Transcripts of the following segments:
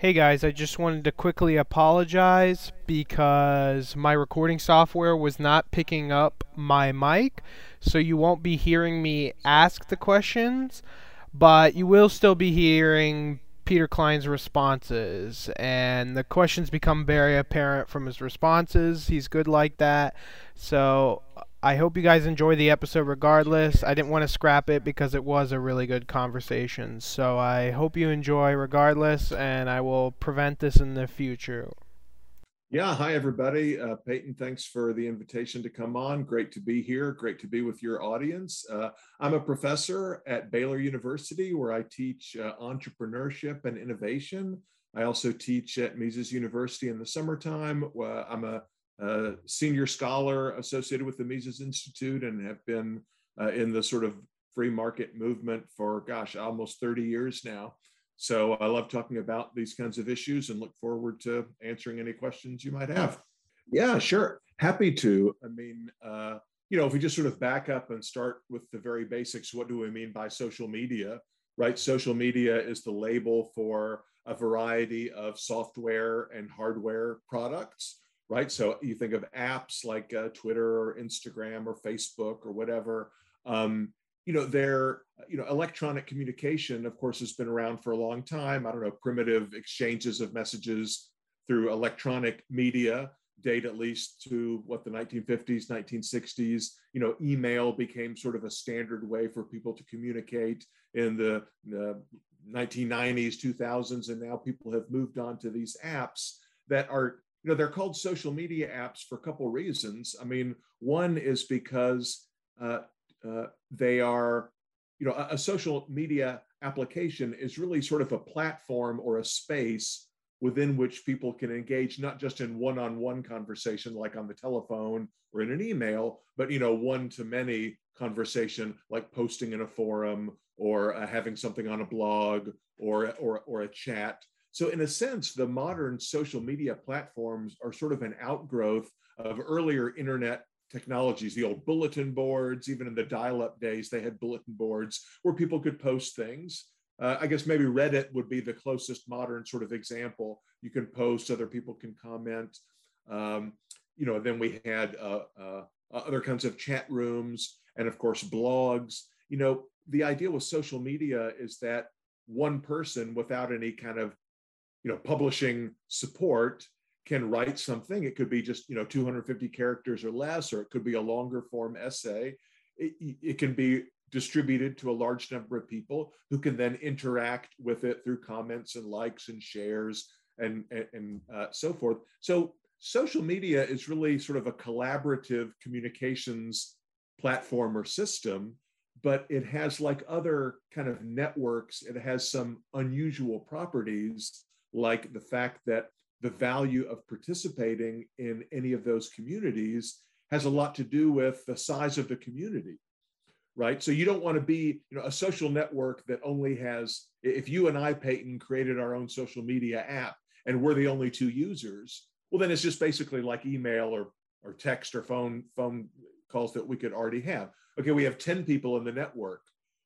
Hey guys, I just wanted to quickly apologize because my recording software was not picking up my mic, so you won't be hearing me ask the questions, but you will still be hearing Peter Klein's responses, and the questions become very apparent from his responses. He's good like that. So I hope you guys enjoy the episode regardless. I didn't want to scrap it because it was a really good conversation. So I hope you enjoy regardless, and I will prevent this in the future. Yeah, hi everybody. Uh, Peyton, thanks for the invitation to come on. Great to be here. Great to be with your audience. Uh, I'm a professor at Baylor University where I teach uh, entrepreneurship and innovation. I also teach at Mises University in the summertime. I'm a uh, senior scholar associated with the Mises Institute and have been uh, in the sort of free market movement for, gosh, almost 30 years now. So I love talking about these kinds of issues and look forward to answering any questions you might have. Yeah, sure. Happy to. I mean, uh, you know, if we just sort of back up and start with the very basics, what do we mean by social media? Right? Social media is the label for a variety of software and hardware products right? So you think of apps like uh, Twitter or Instagram or Facebook or whatever. Um, you know, their you know electronic communication, of course, has been around for a long time. I don't know, primitive exchanges of messages through electronic media date at least to what the 1950s 1960s you know email became sort of a standard way for people to communicate in the, the 1990s 2000s and now people have moved on to these apps that are know they're called social media apps for a couple reasons. I mean one is because uh, uh, they are you know a, a, social media application is really sort of a platform or a space within which people can engage not just in one-on-one conversation like on the telephone or in an email but you know one to many conversation like posting in a forum or uh, having something on a blog or or or a chat so, in a sense, the modern social media platforms are sort of an outgrowth of earlier internet technologies, the old bulletin boards, even in the dial up days, they had bulletin boards where people could post things. Uh, I guess maybe Reddit would be the closest modern sort of example. You can post, other people can comment. Um, you know, then we had uh, uh, other kinds of chat rooms and, of course, blogs. You know, the idea with social media is that one person without any kind of you know publishing support can write something. It could be just you know 250 characters or less or it could be a longer form essay. It, it can be distributed to a large number of people who can then interact with it through comments and likes and shares and and, and uh, so forth. So social media is really sort of a collaborative communications platform or system but it has like other kind of networks it has some unusual properties like the fact that the value of participating in any of those communities has a lot to do with the size of the community right? So you don't want to be you know a social network that only has if you and i peyton created our own social media app and we're the only two users well then it's just basically like email or or text or phone phone calls that we could already have. Okay we have 10 people in the network.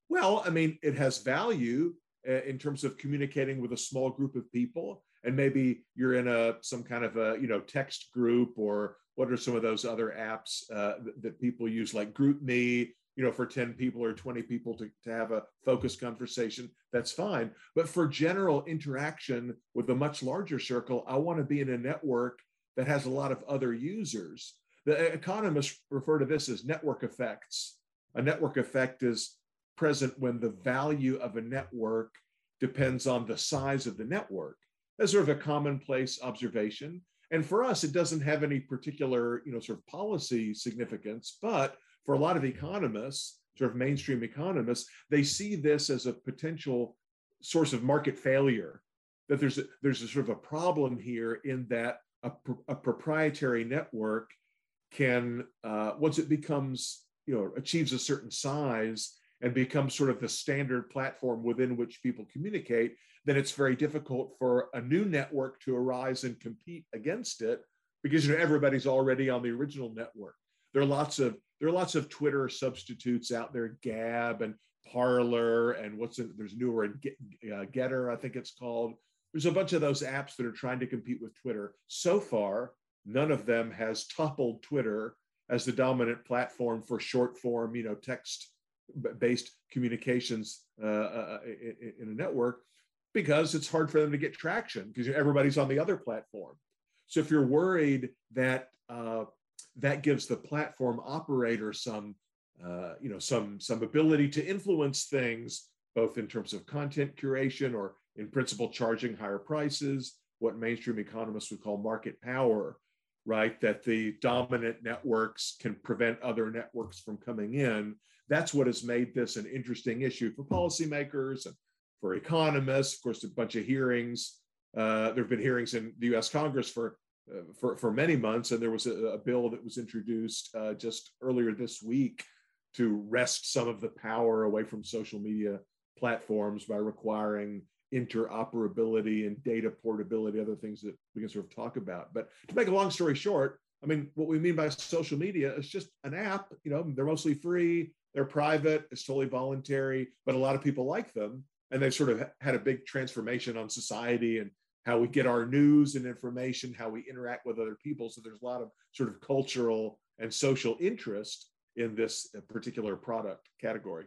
Well i mean it has value in terms of communicating with a small group of people. And maybe you're in a some kind of a you know text group or what are some of those other apps uh, that, that, people use like GroupMe you know for 10 people or 20 people to, to have a focused conversation? That's fine. But for general interaction with a much larger circle i want to be in a network that has a lot of other users. The economists refer to this as network effects. A network effect is present when the value of a network depends on the size of the network. That's sort of a commonplace observation. And for us, it doesn't have any particular, you know, sort of policy significance, but for a lot of economists, sort of mainstream economists, they see this as a potential source of market failure. That there's a, there's a sort of a problem here in that a, a proprietary network can, uh, once it becomes, you know, achieves a certain size, and becomes sort of the standard platform within which people communicate, then it's very difficult for a new network to arise and compete against it because you know everybody's already on the original network. There are lots of there are lots of Twitter substitutes out there, Gab and Parler and what's it, there's newer uh, Gettr, I think it's called. There's a bunch of those apps that are trying to compete with Twitter. So far, none of them has toppled Twitter as the dominant platform for short form, you know, text based communications uh, uh, uh in, in a network because it's hard for them to get traction because everybody's on the other platform. So if you're worried that uh, that gives the platform operator some, uh, you know, some some ability to influence things, both in terms of content curation or in principle charging higher prices, what mainstream economists would call market power, right? That the dominant networks can prevent other networks from coming in. That's what has made this an interesting issue for policymakers and for economists. Of course, a bunch of hearings. Uh, there have been hearings in the U.S. Congress for uh, for for many months, and there was a, a bill that was introduced uh, just earlier this week to wrest some of the power away from social media platforms by requiring interoperability and data portability, other things that we can sort of talk about. But to make a long story short, I mean, what we mean by social media is just an app. You know, they're mostly free, they're private, it's totally voluntary, but a lot of people like them. And they've sort of had a big transformation on society and how we get our news and information, how we interact with other people. So there's a lot of sort of cultural and social interest in this uh, particular product category.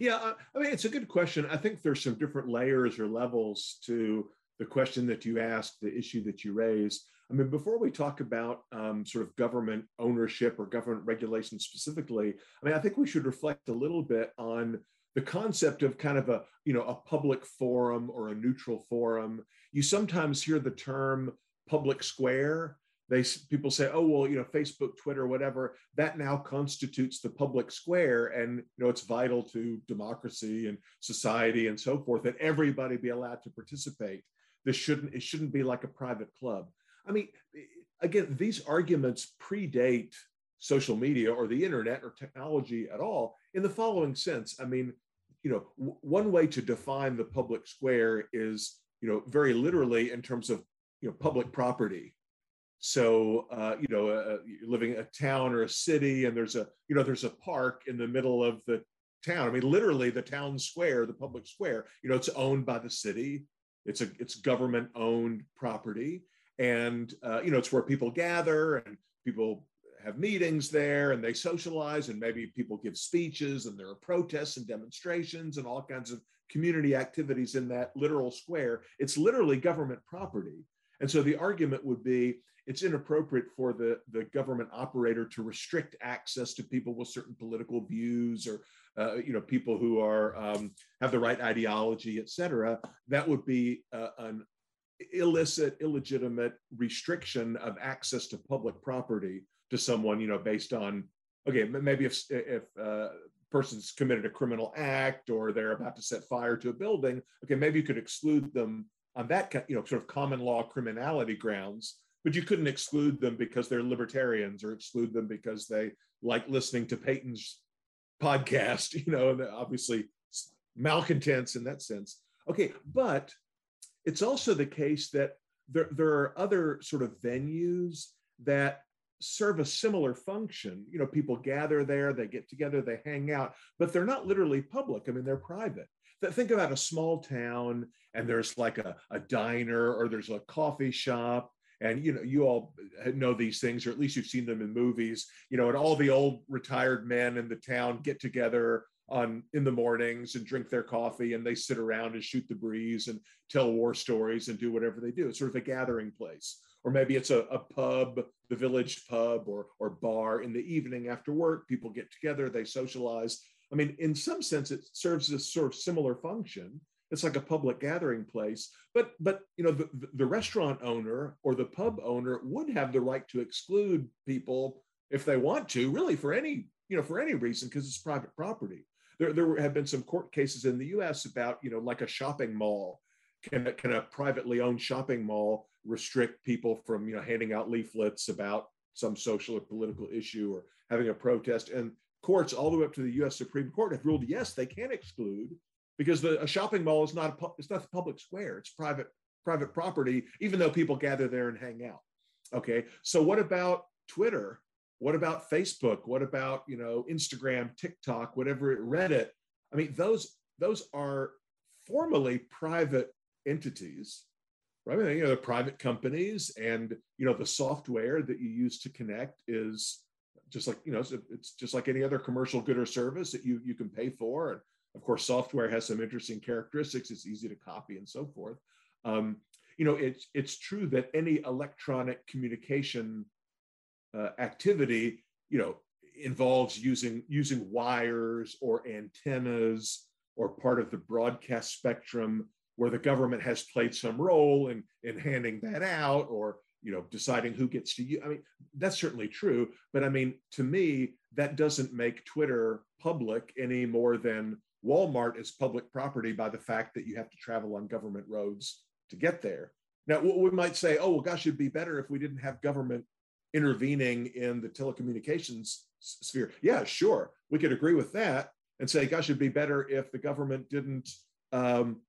Yeah, uh, I mean, it's a good question. I think there's some different layers or levels to the question that you asked, the issue that you raised. I mean, before we talk about um, sort of government ownership or government regulation specifically, I mean, I think we should reflect a little bit on the concept of kind of a you know a public forum or a neutral forum. You sometimes hear the term public square, they people say oh well you know facebook twitter whatever. That now constitutes the public square and you know it's vital to democracy and society and so forth that everybody be allowed to participate. This shouldn't it shouldn't be like a private club i mean again these arguments predate social media or the internet or technology at all in the following sense i mean you know w- one way to define the public square is you know very literally in terms of you know public property so uh, you know, uh, you're living in a town or a city, and there's a you know there's a park in the middle of the town. I mean, literally the town square, the public square. You know, it's owned by the city. It's a it's government owned property, and uh, you know it's where people gather and people have meetings there and they socialize and maybe people give speeches and there are protests and demonstrations and all kinds of community activities in that literal square. It's literally government property. And so the argument would be it's inappropriate for the, the government operator to restrict access to people with certain political views or uh, you know people who are um, have the right ideology, et cetera. That would be uh, an illicit, illegitimate restriction of access to public property to someone, you know, based on okay, maybe if if uh, person's committed a criminal act or they're about to set fire to a building, okay, maybe you could exclude them on that you know sort of common law criminality grounds but you couldn't exclude them because they're libertarians or exclude them because they like listening to Peyton's podcast, you know, obviously malcontents in that sense. Okay, but it's also the case that there, there are other sort of venues that serve a similar function. You know, people gather there, they get together, they hang out, but they're not literally public. I mean, they're private. Think about a small town and there's like a, a diner or there's a coffee shop and you know you all know these things or at least you've seen them in movies you know and all the old retired men in the town get together on in the mornings and drink their coffee and they sit around and shoot the breeze and tell war stories and do whatever they do. It's sort of a gathering place. Or maybe it's a, a pub the village pub or or bar. In the evening after work people get together they socialize. I mean in some sense it serves this sort of similar function. It's like a public gathering place. But but you know the, the restaurant owner or the pub owner would have the right to exclude people if they want to really for any you know for any reason because it's private property there, there have been some court cases in the us about you know like a shopping mall. Can, can a privately owned shopping mall restrict people from you know handing out leaflets about some social or political issue or having a protest? And courts all the way up to the us supreme court have ruled yes they can exclude because the, a shopping mall is not a it's not the public square. It's private private property even though people gather there and hang out. Okay. So what about twitter what about facebook what about you know instagram tiktok whatever it reddit I mean, those those are formally private entities, right? I mean, you know, they're private companies, and you know, the software that you use to connect is just like you know, it's, just like any other commercial good or service that you you can pay for. And of course, software has some interesting characteristics. It's easy to copy and so forth. Um, you know, it's it's true that any electronic communication uh, activity, you know, involves using using wires or antennas or part of the broadcast spectrum where the government has played some role in in handing that out or you know deciding who gets to use i mean that's certainly true but i mean to me that doesn't make twitter public any more than walmart is public property by the fact that you have to travel on government roads to get there. Now we might say oh well gosh it'd be better if we didn't have government intervening in the telecommunications sphere. Yeah, sure, we could agree with that and say, gosh, it'd be better if the government didn't, um,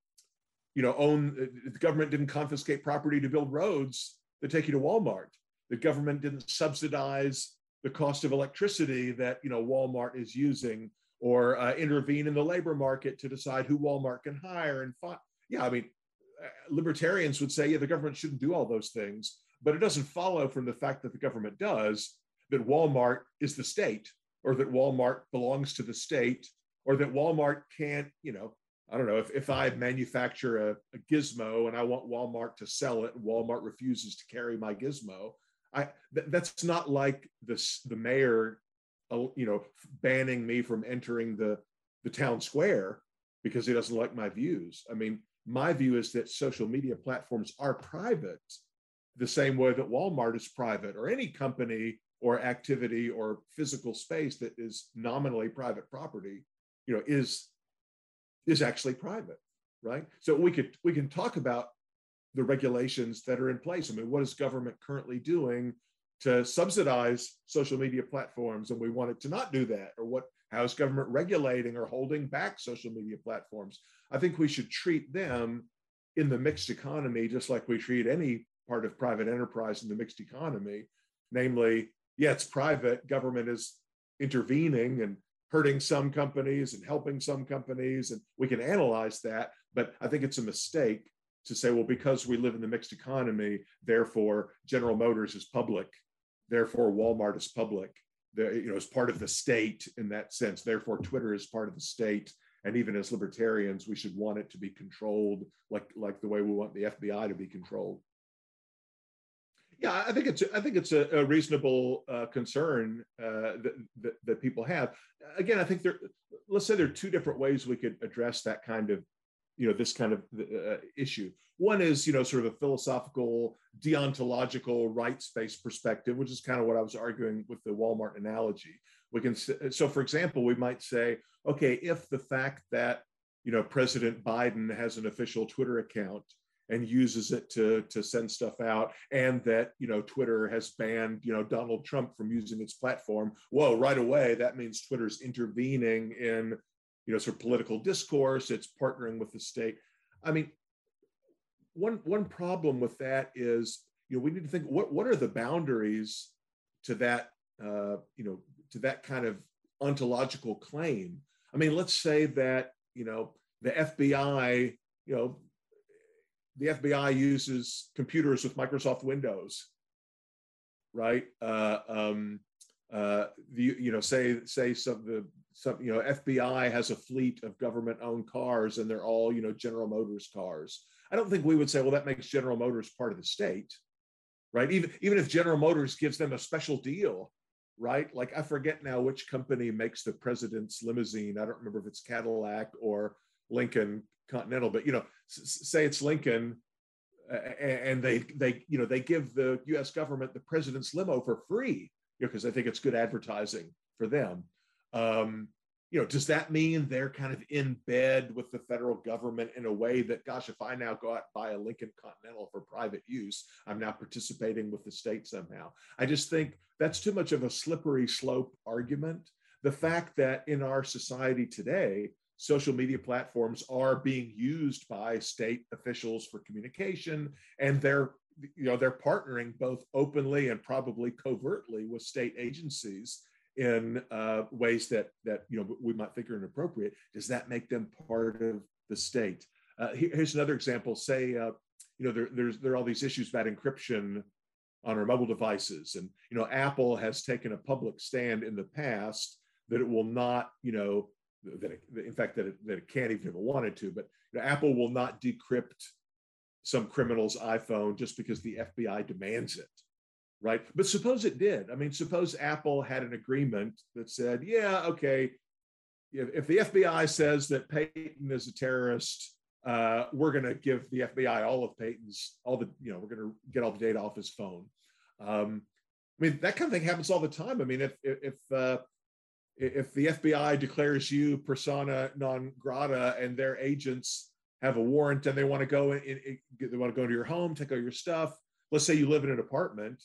you know, own the government didn't confiscate property to build roads that take you to Walmart. The government didn't subsidize the cost of electricity that you know Walmart is using, or uh, intervene in the labor market to decide who Walmart can hire and find. Yeah, I mean, uh, libertarians would say, yeah, the government shouldn't do all those things, but it doesn't follow from the fact that the government does that Walmart is the state or that Walmart belongs to the state or that Walmart can't, you know, I don't know, if, if I manufacture a, a gizmo and I want Walmart to sell it and Walmart refuses to carry my gizmo, I th- that's not like this the mayor, uh, you know, banning me from entering the the town square because he doesn't like my views. I mean, my view is that social media platforms are private the same way that Walmart is private or any company or activity or physical space that is nominally private property, you know, is is actually private, right? So we could we can talk about the regulations that are in place. I mean, what is government currently doing to subsidize social media platforms and we want it to not do that or what how is government regulating or holding back social media platforms i think we should treat them in the mixed economy just like we treat any part of private enterprise in the mixed economy namely yeah, it's private. Government is intervening and hurting some companies and helping some companies, and we can analyze that. But I think it's a mistake to say, well, because we live in the mixed economy, therefore General Motors is public, therefore Walmart is public, the, you know, as part of the state in that sense. Therefore, Twitter is part of the state. And even as libertarians, we should want it to be controlled like, like the way we want the FBI to be controlled. Yeah, I think it's I think it's a, a reasonable uh, concern uh, that, that, that people have. Again, I think there. Let's say there are two different ways we could address that kind of, you know, this kind of uh, issue. One is you know sort of a philosophical, deontological, rights-based perspective, which is kind of what I was arguing with the Walmart analogy. We can so for example, we might say, okay, if the fact that you know President Biden has an official Twitter account and uses it to to send stuff out and that you know twitter has banned you know donald trump from using its platform. Whoa right away that means twitter's intervening in you know sort of political discourse it's partnering with the state. I mean one one problem with that is you know we need to think what what are the boundaries to that uh, you know to that kind of ontological claim? I mean let's say that you know the fbi you know the FBI uses computers with Microsoft Windows, right? Uh, um, uh, the you know say say some the some you know FBI has a fleet of government-owned cars and they're all you know General Motors cars. I don't think we would say well that makes General Motors part of the state, right? Even even if General Motors gives them a special deal, right? Like I forget now which company makes the president's limousine. I don't remember if it's Cadillac or Lincoln Continental, but you know, say it's Lincoln, uh, and they they you know they give the U.S. government the president's limo for free, because you know, they think it's good advertising for them. Um, you know, does that mean they're kind of in bed with the federal government in a way that, gosh, if I now go out buy a Lincoln Continental for private use, I'm now participating with the state somehow? I just think that's too much of a slippery slope argument. The fact that in our society today, social media platforms are being used by state officials for communication and they're you know they're partnering both openly and probably covertly with state agencies in uh, ways that that you know we might think are inappropriate, does that make them part of the state? Uh, here's another example. Say, uh, you know, there, there's there are all these issues about encryption on our mobile devices, and you know, Apple has taken a public stand in the past that it will not, you know, that it, in fact that it, that it can't even if it wanted to, but you know, Apple will not decrypt some criminal's iPhone just because the FBI demands it right? But suppose it did. I mean, suppose Apple had an agreement that said, yeah, okay, if, if the FBI says that Peyton is a terrorist, uh, we're going to give the FBI all of Peyton's, all the, you know, we're going to get all the data off his phone. Um, I mean, that kind of thing happens all the time. I mean, if if uh, if the FBI declares you persona non grata and their agents have a warrant and they want to go in, they want to go into your home, take all your stuff. Let's say you live in an apartment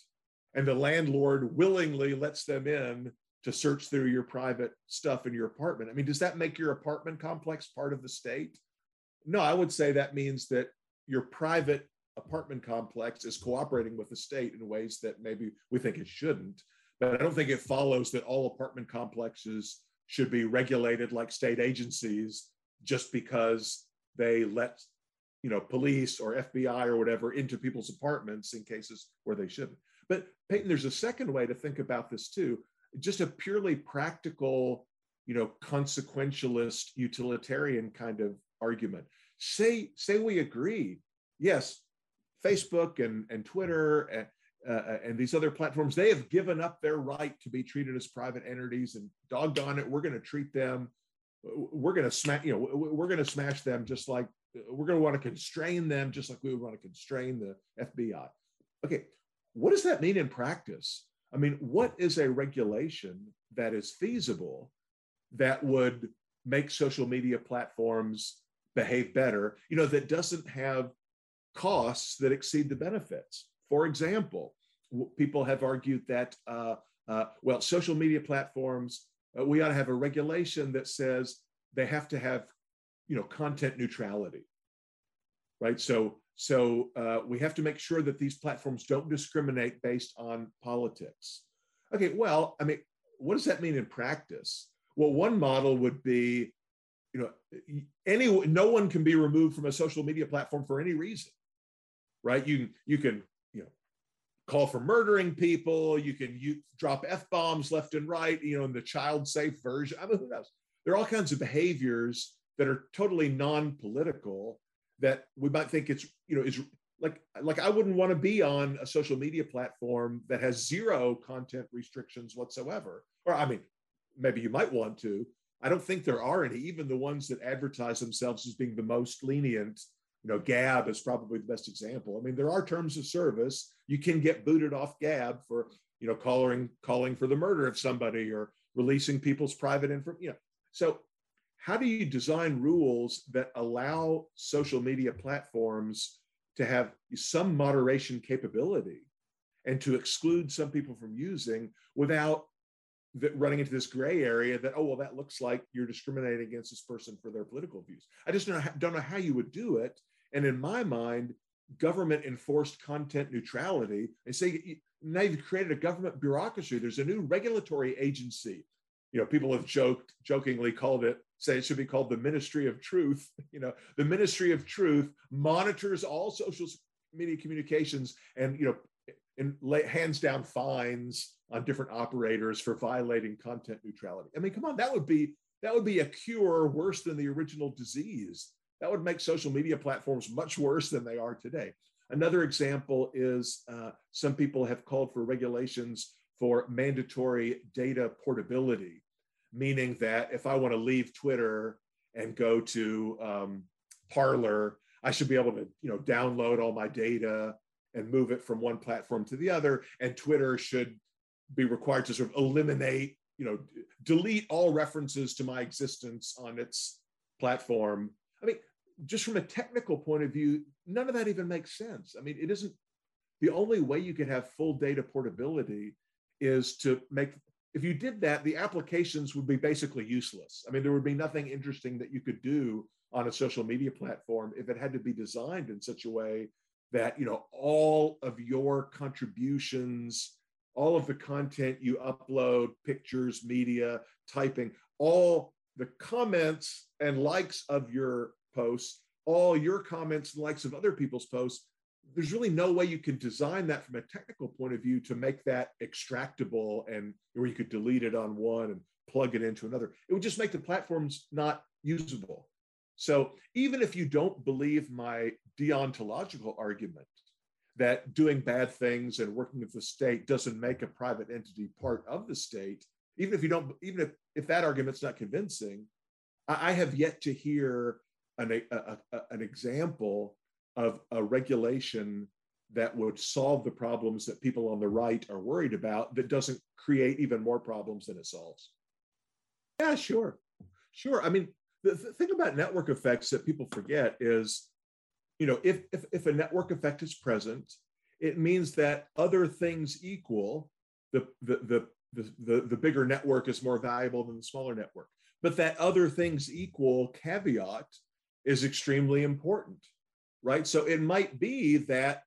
and the landlord willingly lets them in to search through your private stuff in your apartment. I mean, does that make your apartment complex part of the state? No, I would say that means that your private apartment complex is cooperating with the state in ways that maybe we think it shouldn't. But I don't think it follows that all apartment complexes should be regulated like state agencies just because they let you know police or FBI or whatever into people's apartments in cases where they shouldn't. But Peyton, there's a second way to think about this too. Just a purely practical, you know, consequentialist, utilitarian kind of argument. Say, say we agree, yes, Facebook and, and Twitter and, uh, and these other platforms, they have given up their right to be treated as private entities, and doggone it, we're going to treat them, we're going to smash, you know, we're going to smash them just like we're going to want to constrain them, just like we would want to constrain the FBI. Okay, what does that mean in practice? I mean, what is a regulation that is feasible that would make social media platforms behave better, you know, that doesn't have costs that exceed the benefits? For example, people have argued that, uh, uh, well, social media platforms, uh, we ought to have a regulation that says they have to have, you know, content neutrality, right? So so uh, we have to make sure that these platforms don't discriminate based on politics. Okay, well, I mean, what does that mean in practice? Well, one model would be, you know, any no one can be removed from a social media platform for any reason, right? You you can call for murdering people. You can drop f bombs left and right. You know, in the child safe version. I mean, who knows? There are all kinds of behaviors that are totally non-political that we might think it's you know is like like I wouldn't want to be on a social media platform that has zero content restrictions whatsoever. Or I mean, maybe you might want to. I don't think there are any, even the ones that advertise themselves as being the most lenient. You know, Gab is probably the best example. I mean, there are terms of service. You can get booted off Gab for you know calling calling for the murder of somebody or releasing people's private info. You know, so how do you design rules that allow social media platforms to have some moderation capability and to exclude some people from using without running into this gray area that oh well that looks like you're discriminating against this person for their political views i just don't know, don't know how you would do it and in my mind government enforced content neutrality they say now you've created a government bureaucracy. There's a new regulatory agency. You know people have joked jokingly called it say it should be called the ministry of truth. You know the ministry of truth monitors all social media communications and you know and hands down fines on different operators for violating content neutrality. I mean come on that would be that would be a cure worse than the original disease that would make social media platforms much worse than they are today another example is uh, some people have called for regulations for mandatory data portability meaning that if I want to leave Twitter and go to um, Parler, I should be able to, you know, download all my data and move it from one platform to the other. And Twitter should be required to sort of eliminate, you know, delete all references to my existence on its platform. I mean, just from a technical point of view, none of that even makes sense. I mean, it isn't the only way you can have full data portability is to make if you did that, the applications would be basically useless. I mean, there would be nothing interesting that you could do on a social media platform if it had to be designed in such a way that you know all of your contributions all of the content you upload, pictures, media, typing, all the comments and likes of your posts, all your comments and likes of other people's posts, there's really no way you can design that from a technical point of view to make that extractable and where you could delete it on one and plug it into another. It would just make the platforms not usable. So even if you don't believe my deontological argument that doing bad things and working with the state doesn't make a private entity part of the state, even if you don't, even if, if that argument's not convincing, I, I have yet to hear an, a, a, an example of a regulation that would solve the problems that people on the right are worried about that doesn't create even more problems than it solves. Yeah, sure. Sure. I mean, the, the thing about network effects that people forget is, you know, if, if, if a network effect is present, it means that other things equal, the, the, the, the, the, the bigger network is more valuable than the smaller network. But that other things equal caveat is extremely important, right? So it might be that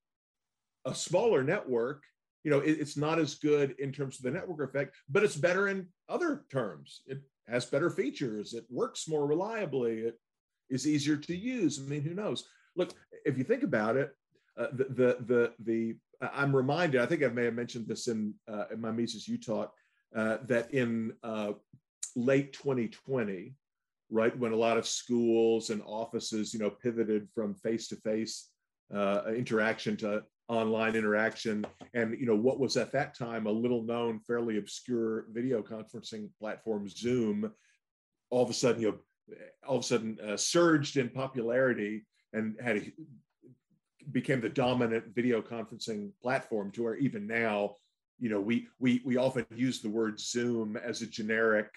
a smaller network, you know, it, it's not as good in terms of the network effect, but it's better in other terms. It has better features. It works more reliably. It is easier to use. I mean, who knows? Look, if you think about it, uh, the, the the the I'm reminded. I think I may have mentioned this in uh, in my Mises U talk uh, that in uh, late 2020, right when a lot of schools and offices, you know, pivoted from face to face interaction to online interaction. And you know what was at that time a little known fairly obscure video conferencing platform zoom all of a sudden you know all of a sudden uh, surged in popularity and had a, became the dominant video conferencing platform to where even now you know we we we often use the word zoom as a generic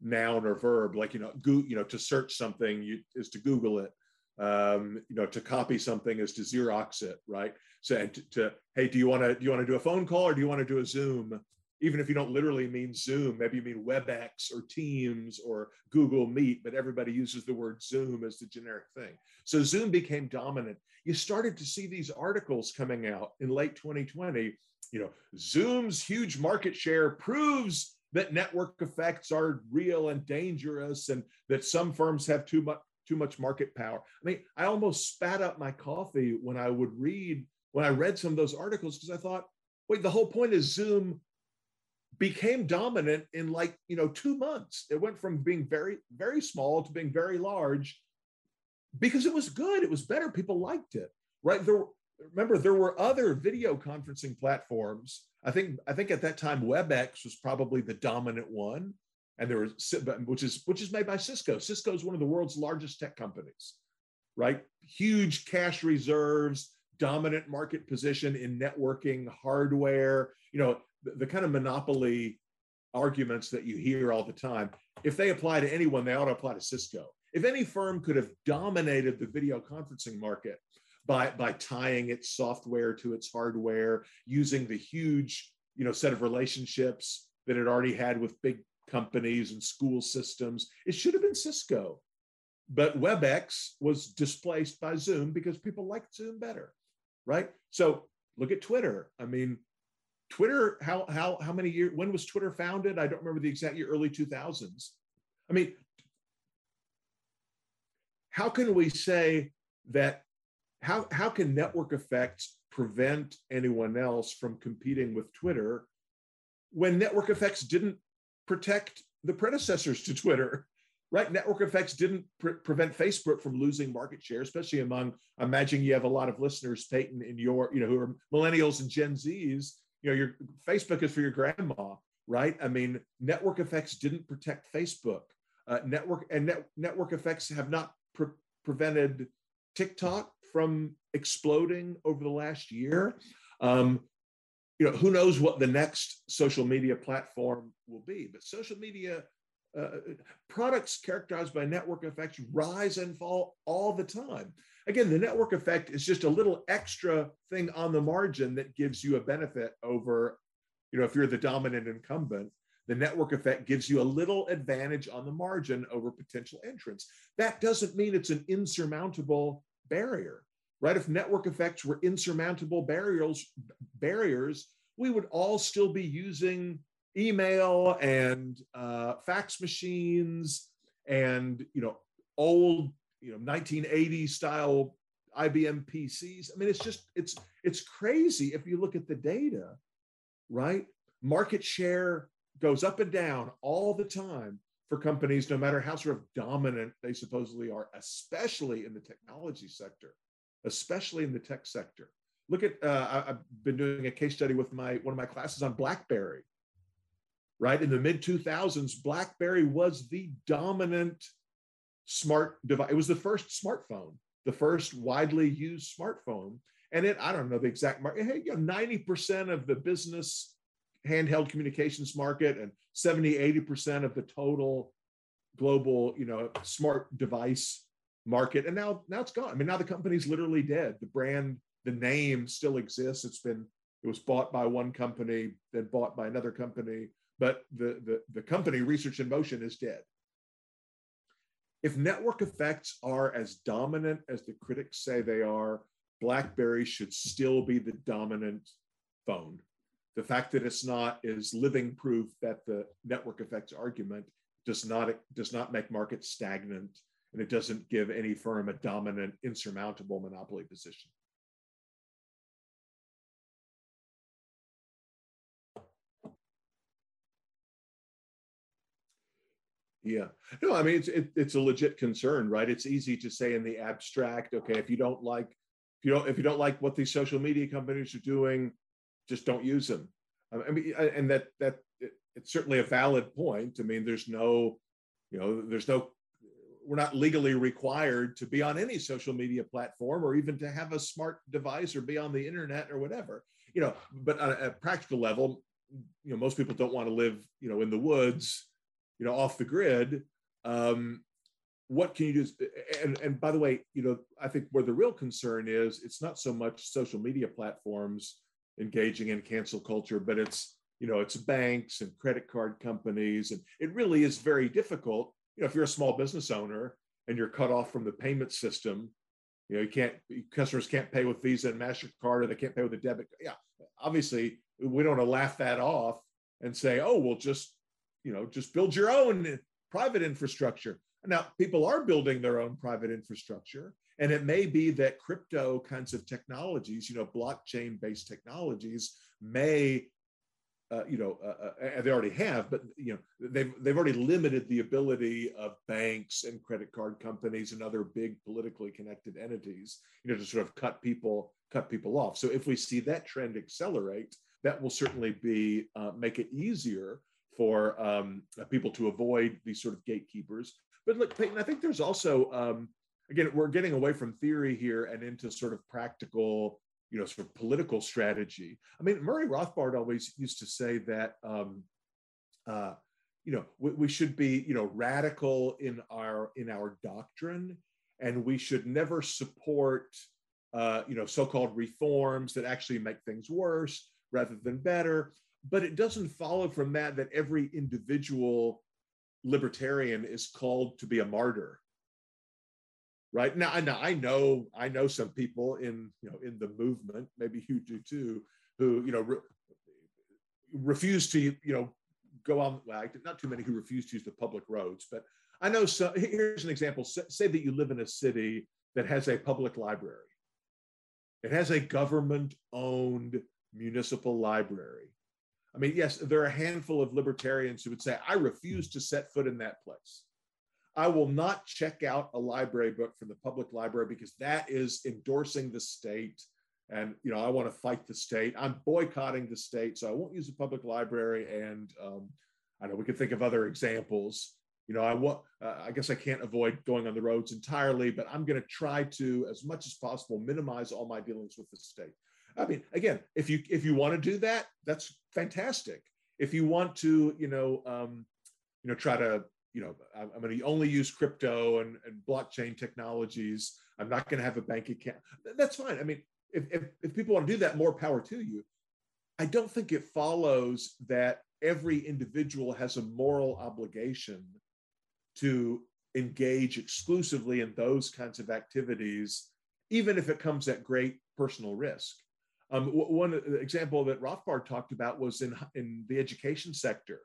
noun or verb like you know go, you know to search something you, is to google it um, you know, to copy something is to Xerox it, right? So to, to hey, do you want to do you want to do a phone call or do you want to do a Zoom? Even if you don't literally mean Zoom, maybe you mean WebEx or Teams or Google Meet, but everybody uses the word Zoom as the generic thing. So Zoom became dominant. You started to see these articles coming out in late 2020. You know, Zoom's huge market share proves that network effects are real and dangerous and that some firms have too much too much market power. I mean, I almost spat up my coffee when I would read, when I read some of those articles, because I thought, wait, the whole point is Zoom became dominant in like, you know, two months. It went from being very, very small to being very large because it was good. It was better. People liked it, right? There, remember, there were other video conferencing platforms. I think, I think at that time, WebEx was probably the dominant one and there was which is which is made by Cisco. Cisco is one of the world's largest tech companies, right? Huge cash reserves, dominant market position in networking, hardware. You know the, the kind of monopoly arguments that you hear all the time. If they apply to anyone, they ought to apply to Cisco. If any firm could have dominated the video conferencing market by by tying its software to its hardware, using the huge you know set of relationships that it already had with big companies and school systems. It should have been Cisco. But WebEx was displaced by Zoom because people liked Zoom better, right? So look at Twitter. I mean, Twitter, how how how many years? When was Twitter founded? I don't remember the exact year. Early two thousands. I mean, how can we say that? How how can network effects prevent anyone else from competing with Twitter when network effects didn't protect the predecessors to Twitter, right? Network effects didn't pre- prevent Facebook from losing market share, especially among. Imagine you have a lot of listeners, Peyton, in your, you know, who are millennials and Gen Zs. You know, your Facebook is for your grandma, right? I mean, network effects didn't protect Facebook. Uh, network and net, network effects have not pre- prevented TikTok from exploding over the last year. Um, you know, who knows what the next social media platform will be, but social media uh, products characterized by network effects rise and fall all the time. Again, the network effect is just a little extra thing on the margin that gives you a benefit over, you know, if you're the dominant incumbent, the network effect gives you a little advantage on the margin over potential entrants. That doesn't mean it's an insurmountable barrier right? If network effects were insurmountable barriers, barriers, we would all still be using email and uh, fax machines and you know old you know 1980s style IBM PCs. I mean, it's just it's it's crazy if you look at the data, right? Market share goes up and down all the time for companies, no matter how sort of dominant they supposedly are, especially in the technology sector, especially in the tech sector. Look at uh, I've been doing a case study with my one of my classes on BlackBerry. Right in the mid 2000s, BlackBerry was the dominant smart device. It was the first smartphone, the first widely used smartphone. And it, I don't know the exact market. Hey, you know, 90% of the business handheld communications market and 70, 80% of the total global, you know, smart device market. And now, now it's gone. I mean, now the company's literally dead. The brand, the name still exists. It's been, it was bought by one company, then bought by another company, but the, the, the company Research in Motion is dead if network effects are as dominant as the critics say they are, BlackBerry should still be the dominant phone. The fact that it's not is living proof that the network effects argument does not, does not make markets stagnant and it doesn't give any firm a dominant, insurmountable monopoly position. Yeah. No, I mean it's it, it's a legit concern, right? It's easy to say in the abstract, okay, if you don't like if you don't if you don't like what these social media companies are doing, just don't use them. I mean, and that that it, it's certainly a valid point. I mean, there's no, you know, there's no we're not legally required to be on any social media platform or even to have a smart device or be on the internet or whatever you know but on a practical level you know most people don't want to live you know in the woods you know, off the grid. Um, what can you do? And, and by the way, you know, I think where the real concern is, it's not so much social media platforms engaging in cancel culture, but it's, you know, it's banks and credit card companies. And it really is very difficult. You know, if you're a small business owner and you're cut off from the payment system, you know, you can't, customers can't pay with Visa and MasterCard or they can't pay with a debit. Yeah, obviously, we don't want to laugh that off and say, oh, well, just you know, just build your own private infrastructure. Now, people are building their own private infrastructure. And it may be that crypto kinds of technologies, you know, blockchain based technologies may, uh, you know, uh, uh, they already have, but, you know, they've, they've already limited the ability of banks and credit card companies and other big politically connected entities, you know, to sort of cut people, cut people off. So if we see that trend accelerate, that will certainly be, uh, make it easier for um, uh, people to avoid these sort of gatekeepers. But look, Peyton, I think there's also, um, again, we're getting away from theory here and into sort of practical, you know, sort of political strategy. I mean, Murray Rothbard always used to say that, um, uh, you know, we, we should be, you know, radical in our in our doctrine, and we should never support, uh, you know, so-called reforms that actually make things worse rather than better but it doesn't follow from that that every individual libertarian is called to be a martyr right? Now I know I know I know some people in you know in the movement maybe you do too who you know re- refuse to you know go on well not too many who refuse to use the public roads but I know so here's an example. Say that you live in a city that has a public library. It has a government owned municipal library. I mean, yes, there are a handful of libertarians who would say, I refuse to set foot in that place. I will not check out a library book from the public library because that is endorsing the state. And, you know, I want to fight the state. I'm boycotting the state. So I won't use a public library. And um, I know we could think of other examples. You know, I want, uh, I guess I can't avoid going on the roads entirely, but I'm going to try to, as much as possible, minimize all my dealings with the state. I mean, again, if you if you want to do that, that's fantastic. If you want to, you know, um, you know, try to, you know, I'm, I'm going to only use crypto and, and blockchain technologies. I'm not going to have a bank account. That's fine. I mean, if, if if people want to do that, more power to you. I don't think it follows that every individual has a moral obligation to engage exclusively in those kinds of activities, even if it comes at great personal risk. Um, one example that Rothbard talked about was in, in the education sector.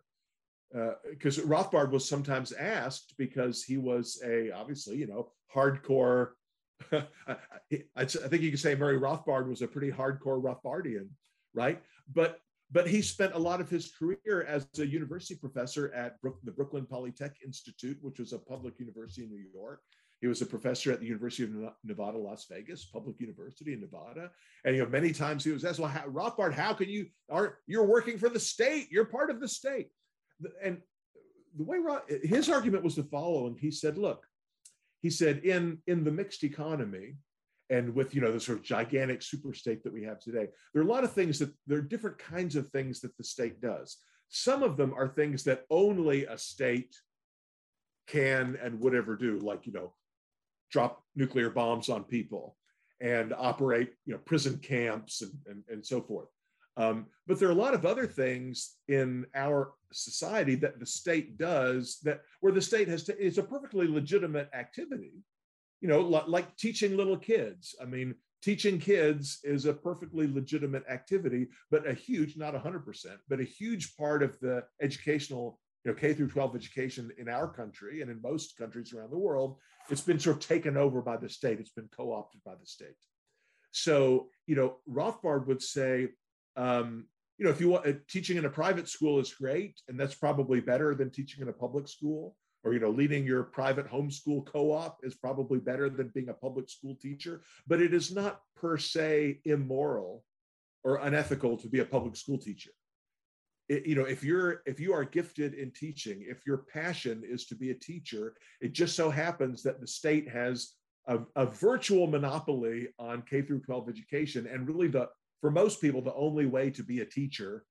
Because uh, Rothbard was sometimes asked because he was a obviously you know hardcore I, I, think you could say Murray Rothbard was a pretty hardcore Rothbardian, right? But but he spent a lot of his career as a university professor at Brook, the Brooklyn Polytech Institute, which was a public university in New York. He was a professor at the University of Nevada, Las Vegas, public university in Nevada. And you know, many times he was asked, "Well, how, Rothbard, how can you? Are you're working for the state? You're part of the state." And the way his argument was the following: He said, "Look, he said in in the mixed economy and with you know the sort of gigantic super state that we have today there are a lot of things that there are different kinds of things that the state does. Some of them are things that only a state can and would ever do like you know drop nuclear bombs on people and operate you know prison camps and, and, and so forth um, but there are a lot of other things in our society that the state does that where the state has to, it's a perfectly legitimate activity, you know, like, like teaching little kids. I mean, teaching kids is a perfectly legitimate activity, but a huge, not 100%, but a huge part of the educational, you know, K through 12 education in our country and in most countries around the world, it's been sort of taken over by the state. It's been co-opted by the state. So, you know, Rothbard would say, um, you know, if you want uh, teaching in a private school is great, and that's probably better than teaching in a public school. Or you know, leading your private homeschool co-op is probably better than being a public school teacher. But it is not per se immoral or unethical to be a public school teacher. It, you know, if you're if you are gifted in teaching, if your passion is to be a teacher, it just so happens that the state has a, a virtual monopoly on K through 12 education, and really the for most people, the only way to be a teacher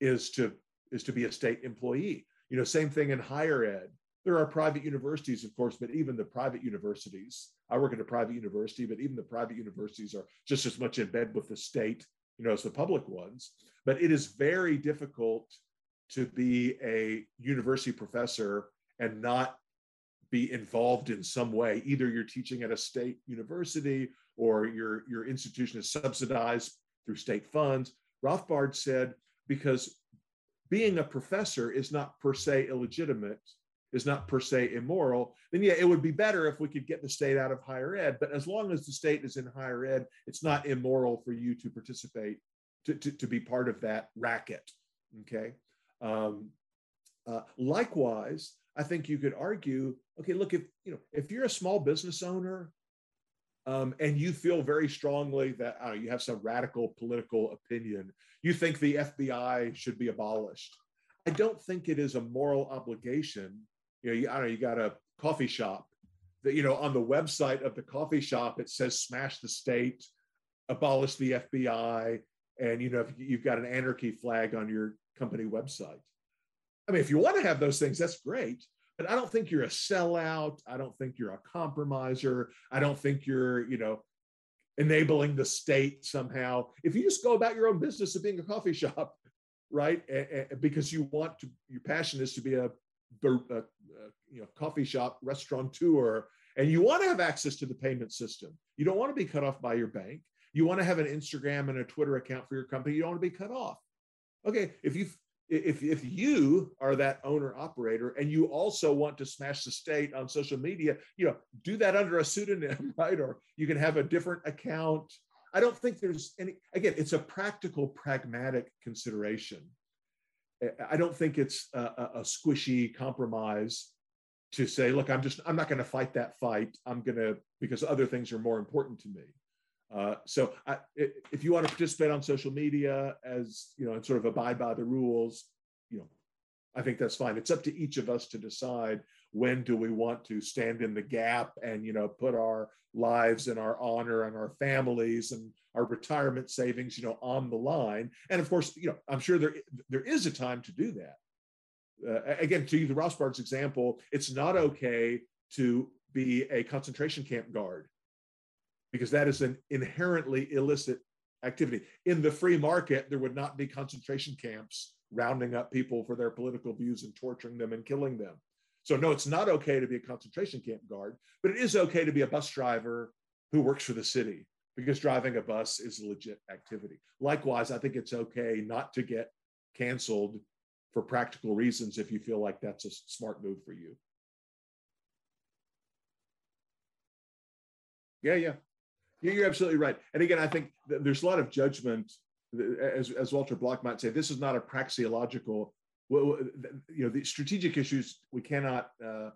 is to is to be a state employee. You know, same thing in higher ed. There are private universities, of course, but even the private universities, I work at a private university, but even the private universities are just as much in bed with the state, you know, as the public ones. But it is very difficult to be a university professor and not be involved in some way. Either you're teaching at a state university or your, your institution is subsidized through state funds. Rothbard said, because being a professor is not per se illegitimate, is not per se immoral, then yeah, it would be better if we could get the state out of higher ed. But as long as the state is in higher ed, it's not immoral for you to participate, to, to, to be part of that racket. Okay. Um, uh, likewise, I think you could argue, okay, look, if you know, if you're a small business owner um, and you feel very strongly that know, you have some radical political opinion, you think the FBI should be abolished. I don't think it is a moral obligation. You know, you, I don't know, you got a coffee shop that, you know, on the website of the coffee shop, it says smash the state, abolish the FBI, and, you know, you've got an anarchy flag on your company website. I mean, if you want to have those things, that's great but I don't think you're a sellout. I don't think you're a compromiser. I don't think you're, you know, enabling the state somehow. If you just go about your own business of being a coffee shop, right, because you want to, your passion is to be a, a, a you know coffee shop restaurateur, and you want to have access to the payment system. You don't want to be cut off by your bank. You want to have an Instagram and a Twitter account for your company. You don't want to be cut off. Okay, if you if, if you are that owner operator and you also want to smash the state on social media you know do that under a pseudonym right? Or you can have a different account. I don't think there's any again it's a practical pragmatic consideration. I don't think it's a, a squishy compromise to say look i'm just i'm not going to fight that fight. I'm going to because other things are more important to me uh, so I, if you want to participate on social media as you know and sort of abide by the rules, you know, I think that's fine. It's up to each of us to decide when do we want to stand in the gap and you know put our lives and our honor and our families and our retirement savings you know on the line. And of course, you know, I'm sure there there is a time to do that. Uh, again, to use the Rothbard's example, it's not okay to be a concentration camp guard because that is an inherently illicit activity. In the free market, there would not be concentration camps rounding up people for their political views and torturing them and killing them. So, no, it's not okay to be a concentration camp guard, but it is okay to be a bus driver who works for the city because driving a bus is a legit activity. Likewise, I think it's okay not to get canceled for practical reasons if you feel like that's a smart move for you. Yeah, yeah. You're absolutely right. And again, I think there's a lot of judgment, as, as Walter Block might say, this is not a praxeological, you know, the strategic issues, we cannot, uh,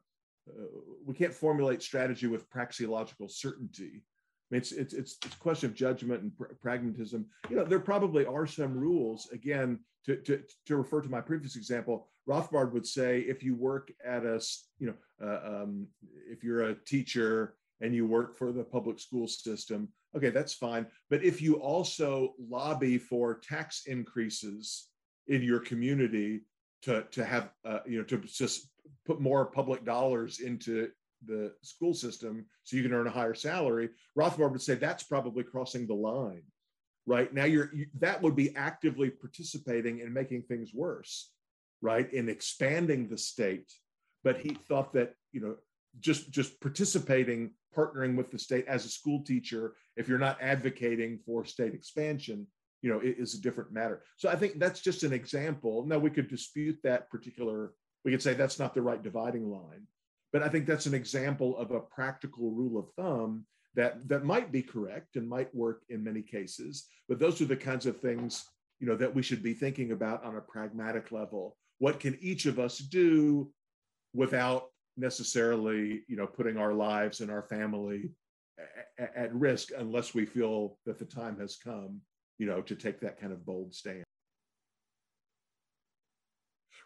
uh, we can't formulate strategy with praxeological certainty. I mean, it's, it's, it's, it's a question of judgment and pr- pragmatism. You know, there probably are some rules. Again, to, to, to refer to my previous example, Rothbard would say if you work at a, you know, uh, um, if you're a teacher and you work for the public school system, okay, that's fine. But if you also lobby for tax increases in your community to, to have, uh, you know, to just put more public dollars into the school system so you can earn a higher salary, Rothbard would say that's probably crossing the line, right? Now you're you, that would be actively participating in making things worse, right? In expanding the state. But he thought that you know just just participating, partnering with the state as a school teacher, if you're not advocating for state expansion, you know, is a different matter. So I think that's just an example. Now we could dispute that particular. We could say that's not the right dividing line but I think that's an example of a practical rule of thumb that, that might be correct and might work in many cases. But those are the kinds of things you know, that we should be thinking about on a pragmatic level. What can each of us do without necessarily you know, putting our lives and our family at, at risk unless we feel that the time has come you know, to take that kind of bold stand.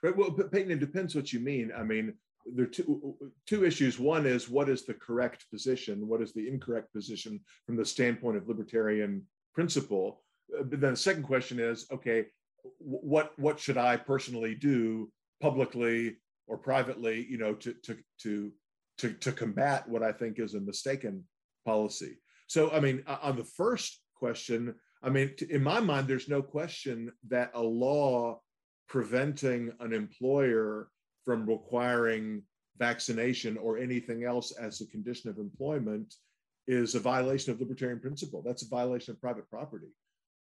Right. Well, Peyton, it depends what you mean. I mean, there are two, two issues. One is what is the correct position? What is the incorrect position from the standpoint of libertarian principle? Uh, but then the second question is, okay, what what should I personally do publicly or privately, you know, to to to to, to combat what I think is a mistaken policy? So, I mean, on the first question, I mean, in my mind, there's no question that a law preventing an employer from requiring vaccination or anything else as a condition of employment is a violation of libertarian principle. That's a violation of private property,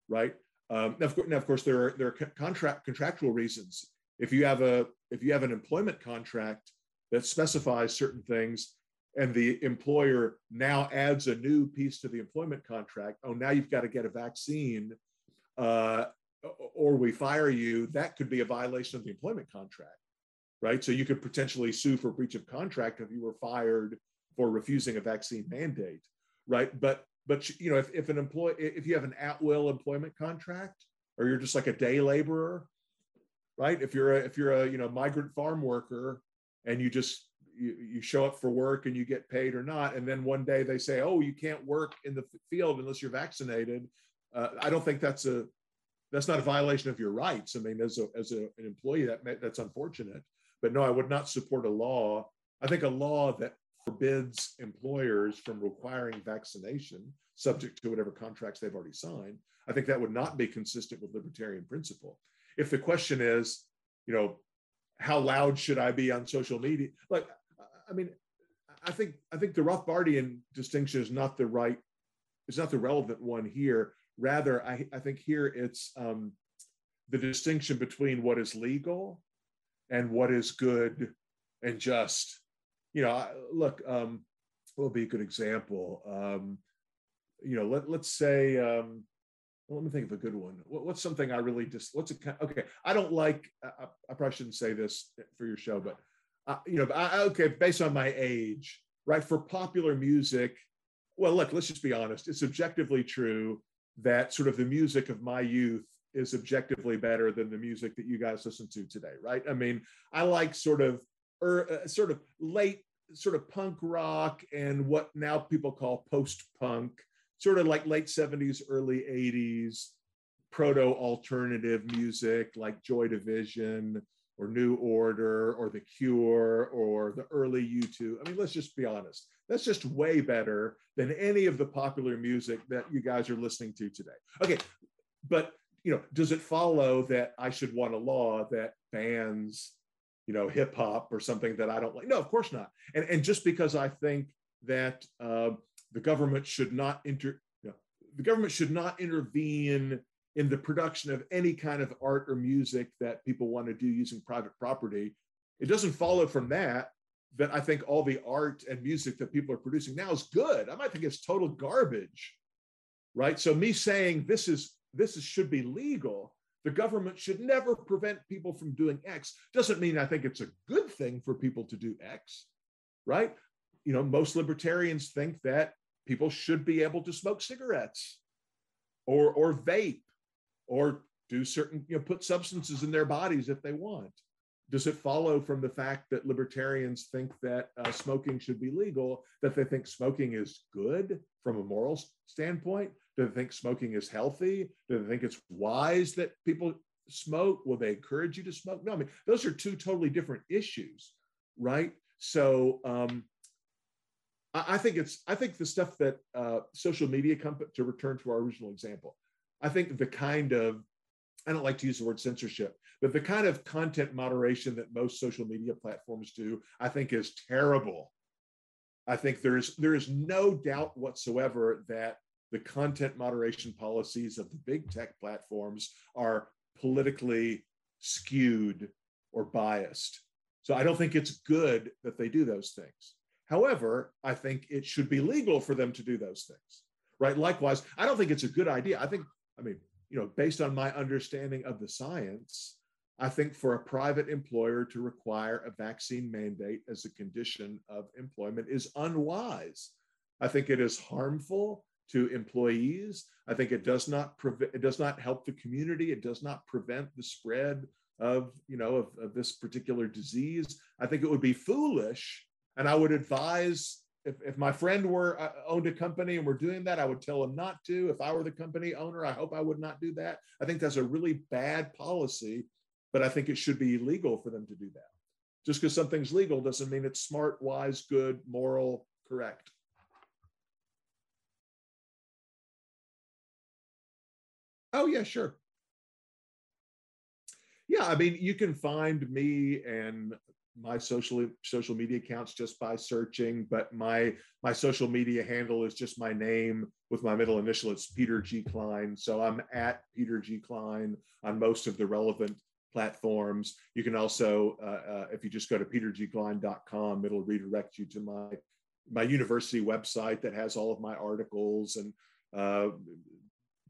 right? Um, now, of course, now, of course, there are there are contract contractual reasons. If you have a if you have an employment contract that specifies certain things, and the employer now adds a new piece to the employment contract, oh, now you've got to get a vaccine, uh, or we fire you. That could be a violation of the employment contract right? So you could potentially sue for breach of contract if you were fired for refusing a vaccine mandate, right? But but you know if, if an employee if you have an at will employment contract or you're just like a day laborer, right? If you're a if you're a you know migrant farm worker and you just you, you show up for work and you get paid or not, and then one day they say, oh, you can't work in the field unless you're vaccinated. Uh, I don't think that's a that's not a violation of your rights. I mean, as a as a, an employee, that that's unfortunate. But no, I would not support a law. I think a law that forbids employers from requiring vaccination, subject to whatever contracts they've already signed, I think that would not be consistent with libertarian principle. If the question is, you know, how loud should I be on social media? Like, I mean, I think I think the Rothbardian distinction is not the right, is not the relevant one here. Rather, I, I think here it's um, the distinction between what is legal and what is good and just. You know, look, um, would be a good example? Um, you know, let, let's say, um, let me think of a good one. What, what's something I really just, what's a, okay, I don't like, I, I probably shouldn't say this for your show, but, uh, you know, I, okay, based on my age, right, for popular music, well, look, let's just be honest. It's objectively true that sort of the music of my youth is objectively better than the music that you guys listen to today, right? I mean, I like sort of er, uh, sort of late sort of punk rock and what now people call post punk, sort of like late 70s, early 80s, proto alternative music like Joy Division or New Order or The Cure or the early U2. I mean, let's just be honest. That's just way better than any of the popular music that you guys are listening to today. Okay, but you know, does it follow that I should want a law that bans, you know, hip hop or something that I don't like? No, of course not. And and just because I think that uh, the government should not inter, you know, the government should not intervene in the production of any kind of art or music that people want to do using private property. It doesn't follow from that that I think all the art and music that people are producing now is good. I might think it's total garbage, right? So me saying this is this is, should be legal, the government should never prevent people from doing X. Doesn't mean I think it's a good thing for people to do X, right? You know, most libertarians think that people should be able to smoke cigarettes or or vape or do certain, you know, put substances in their bodies if they want. Does it follow from the fact that libertarians think that uh, smoking should be legal that they think smoking is good from a moral standpoint? Do they think smoking is healthy? Do they think it's wise that people smoke? Will they encourage you to smoke? No i mean those are two totally different issues right? So um, I, think it's i think the stuff that uh, social media company to return to our original example i think the kind of I don't like to use the word censorship, but the kind of content moderation that most social media platforms do, I think is terrible. I think there is there is no doubt whatsoever that the content moderation policies of the big tech platforms are politically skewed or biased. So I don't think it's good that they do those things. However, I think it should be legal for them to do those things. Right? Likewise, I don't think it's a good idea. I think I mean you know, based on my understanding of the science, I think for a private employer to require a vaccine mandate as a condition of employment is unwise. I think it is harmful to employees. I think it does not prevent it does not help the community. It does not prevent the spread of you know of, of this particular disease. I think it would be foolish, and I would advise if, if my friend were uh, owned a company and we're doing that, I would tell him not to. If I were the company owner, I hope I would not do that. I think that's a really bad policy, but I think it should be illegal for them to do that. Just because something's legal doesn't mean it's smart, wise, good, moral, correct. Oh, yeah, sure. Yeah, I mean, you can find me and my social social media accounts just by searching but my my social media handle is just my name with my middle initial. It's peter g. Klein. So i'm at peter g. Klein on most of the relevant platforms. You can also uh, uh, if you just go to petergklein.com it'll redirect you to my my university website that has all of my articles and uh,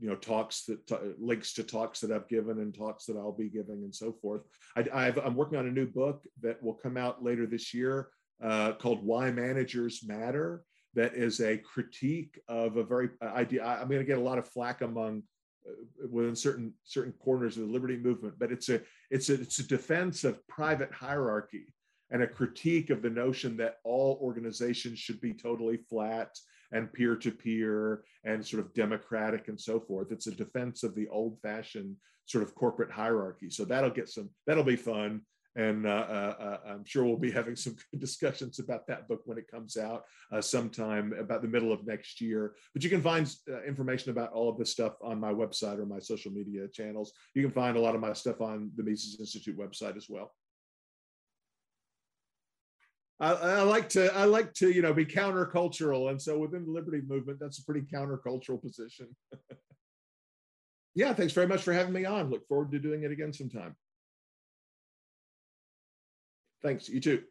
you know talks that t- links to talks that I've given and talks that I'll be giving and so forth. I, am working on a new book that will come out later this year uh, called "Why Managers Matter." That is a critique of a very uh, idea. I'm going to get a lot of flack among uh, within certain certain corners of the liberty movement, but it's a it's a it's a defense of private hierarchy and a critique of the notion that all organizations should be totally flat and peer to peer and sort of democratic and so forth. It's a defense of the old fashioned sort of corporate hierarchy. So that'll get some, that'll be fun. And uh, uh, uh I'm sure we'll be having some good discussions about that book when it comes out uh, sometime about the middle of next year. But you can find uh, information about all of this stuff on my website or my social media channels. You can find a lot of my stuff on the Mises Institute website as well. I, I, like to I like to you know be countercultural, and so within the liberty movement, that's a pretty countercultural position. yeah, thanks very much for having me on. Look forward to doing it again sometime. Thanks. You too.